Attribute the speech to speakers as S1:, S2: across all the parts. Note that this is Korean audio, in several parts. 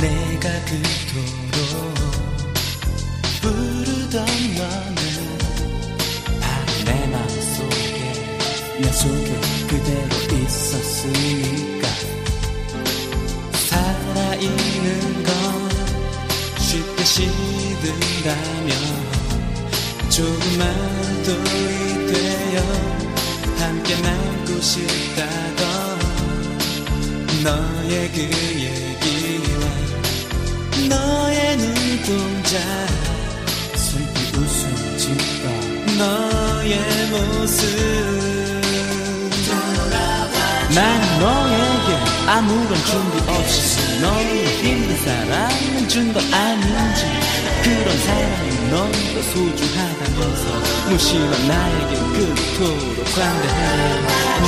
S1: 내가 그토록 부르던 너는 바로 내 마음속에 내 속에 그대로 있었으니까. 살아있는 건 쉽게 시든다면 조금만 더이 되어 함께 남고 싶다던 너의 그 너의 눈동자. 슬픈 웃음 짓다. 너의 모습. 돌아봐 난 너에게 아무런 준비 없이 너의 힘든 사랑을 준 거 아닌지. 그런 사랑이 너무 소중하다면서 무심한 나에게 그토록 관대해.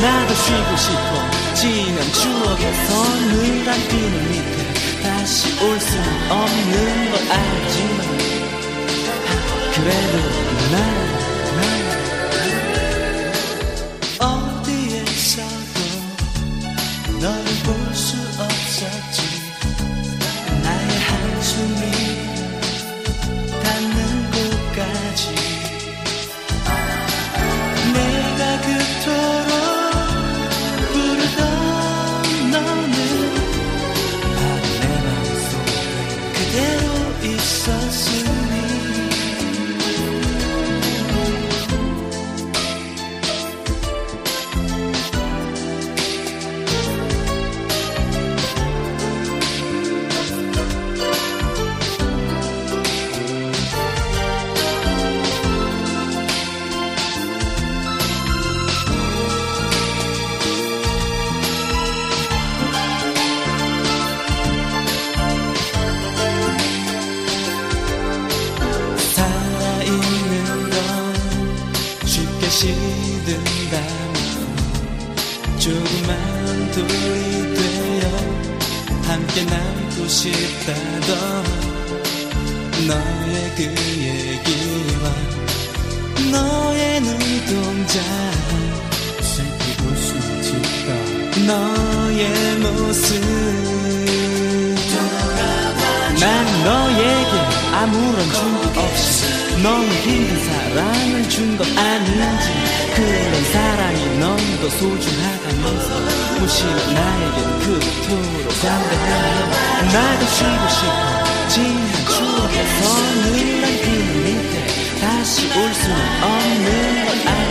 S1: 나도 쉬고 싶어. 지난 추억에서 눈 감기는 니 다시 올 수는 없는 걸 알지만 그래도 난, 난 어디에서도 너를 볼수 모습 난 너에게 아무런 준비 없이 너무 힘든 사랑을 준건 아닌지 그런 사랑이 너무도 소중하다면서 무심한 나에겐 그토록 관대해 나도 쉬고 싶어 지난 추억의 서늘한 그늘 밑에 다시 올 수는 없는 걸 알지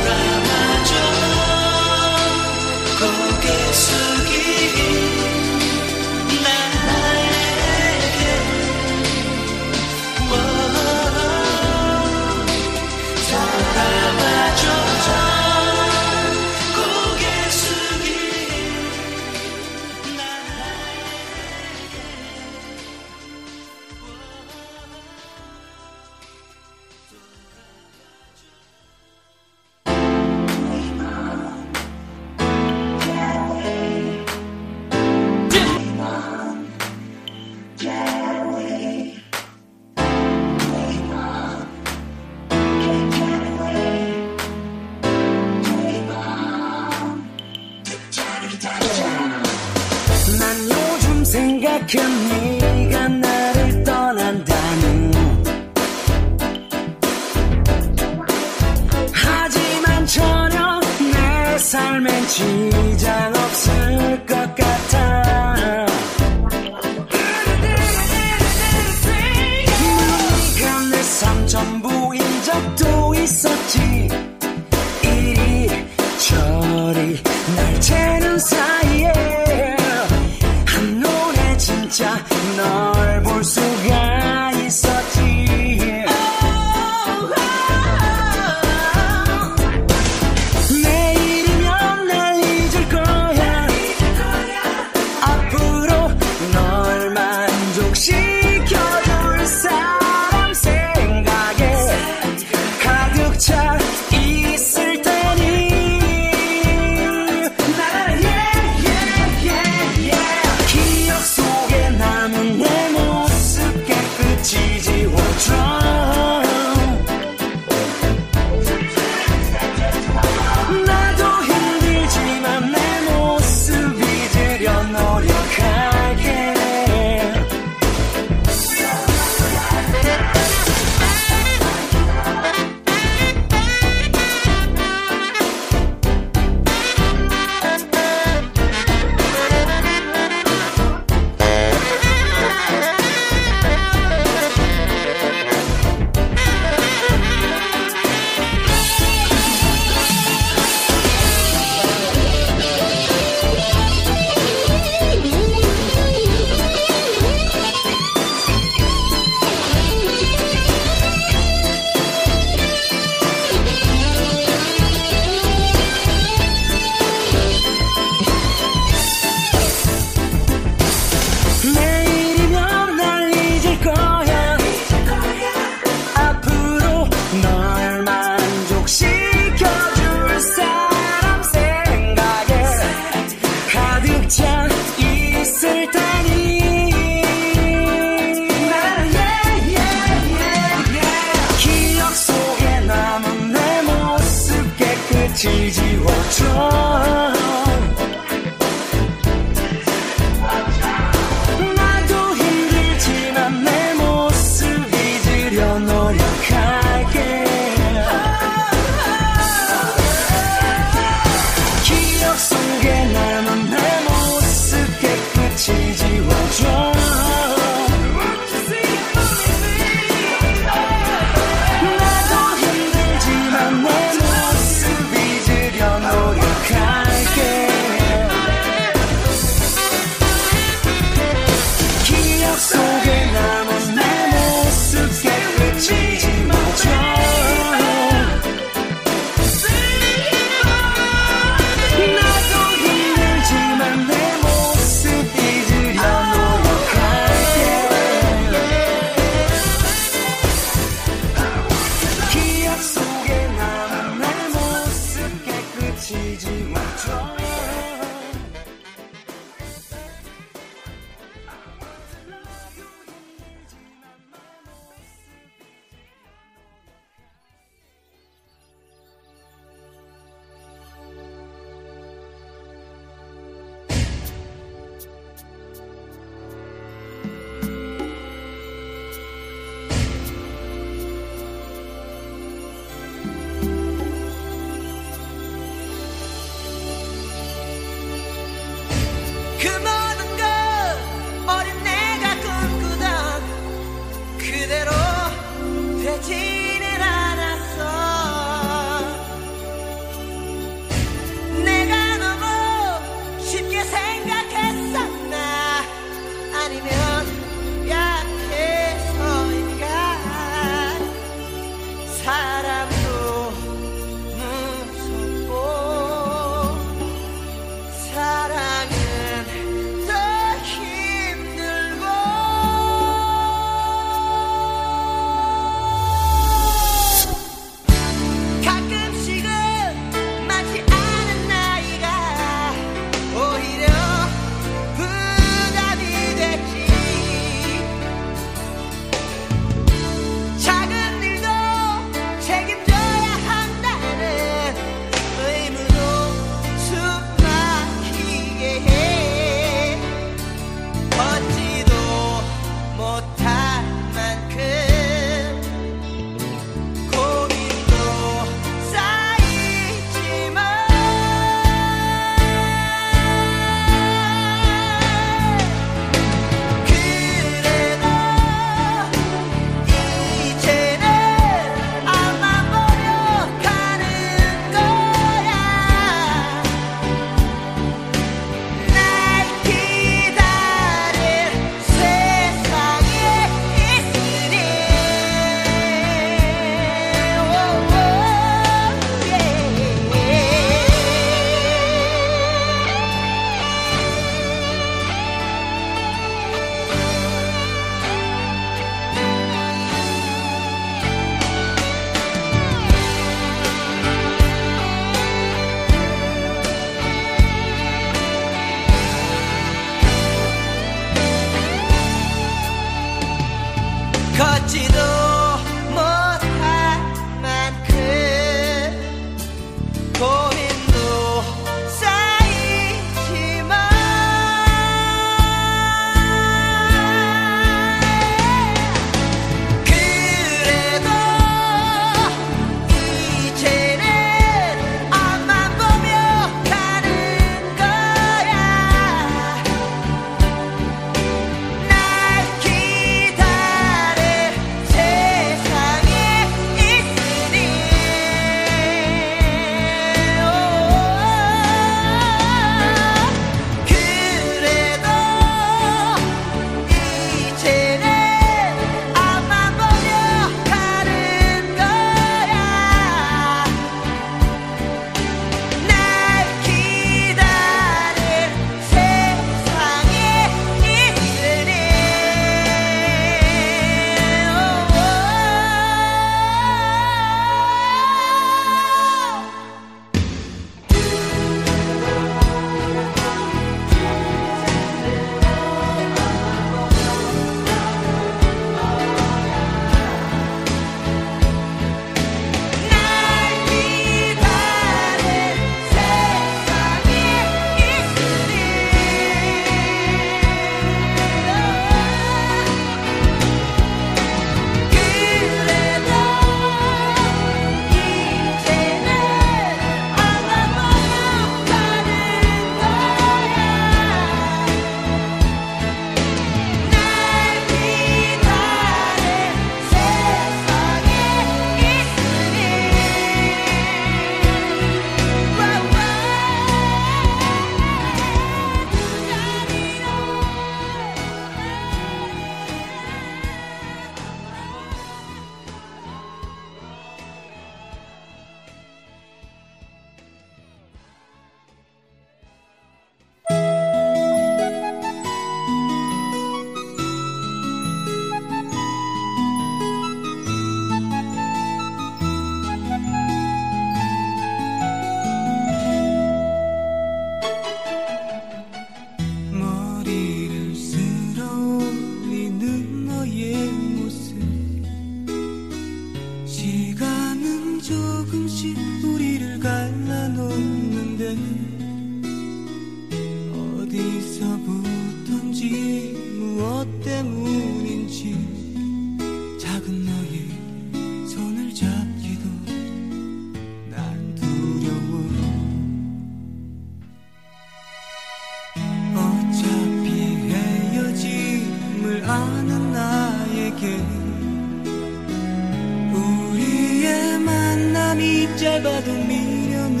S1: 밤이 짧아도 미련은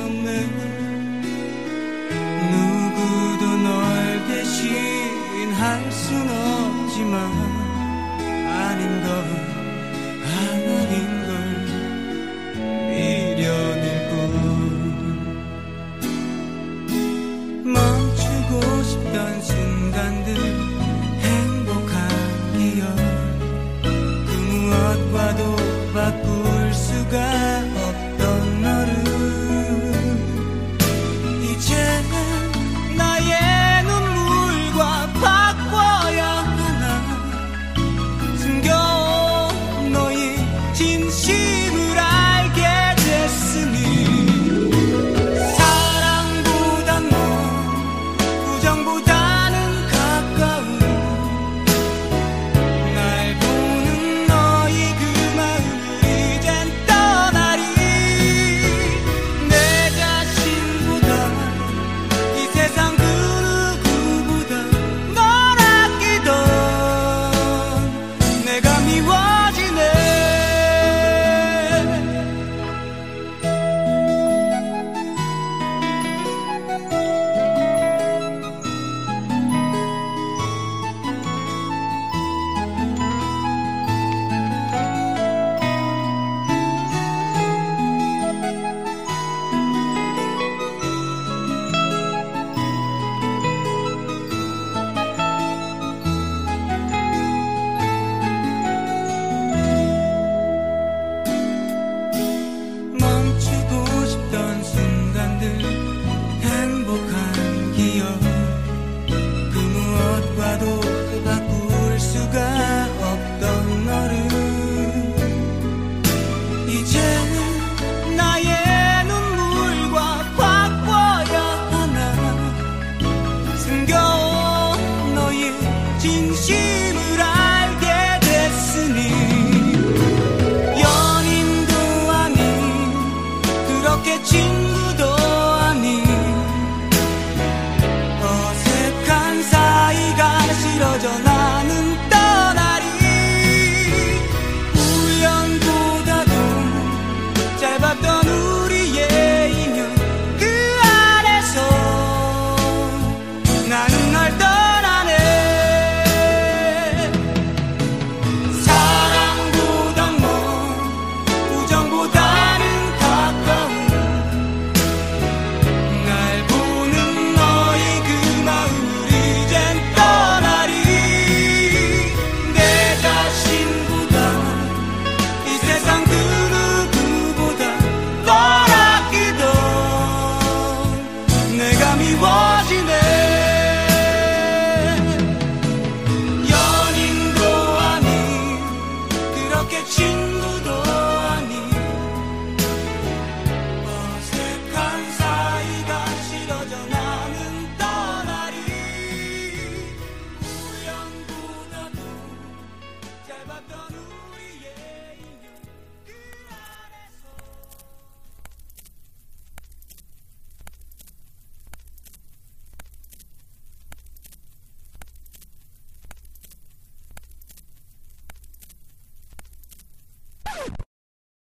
S1: 없네. 누구도 널 대신할 순 없지만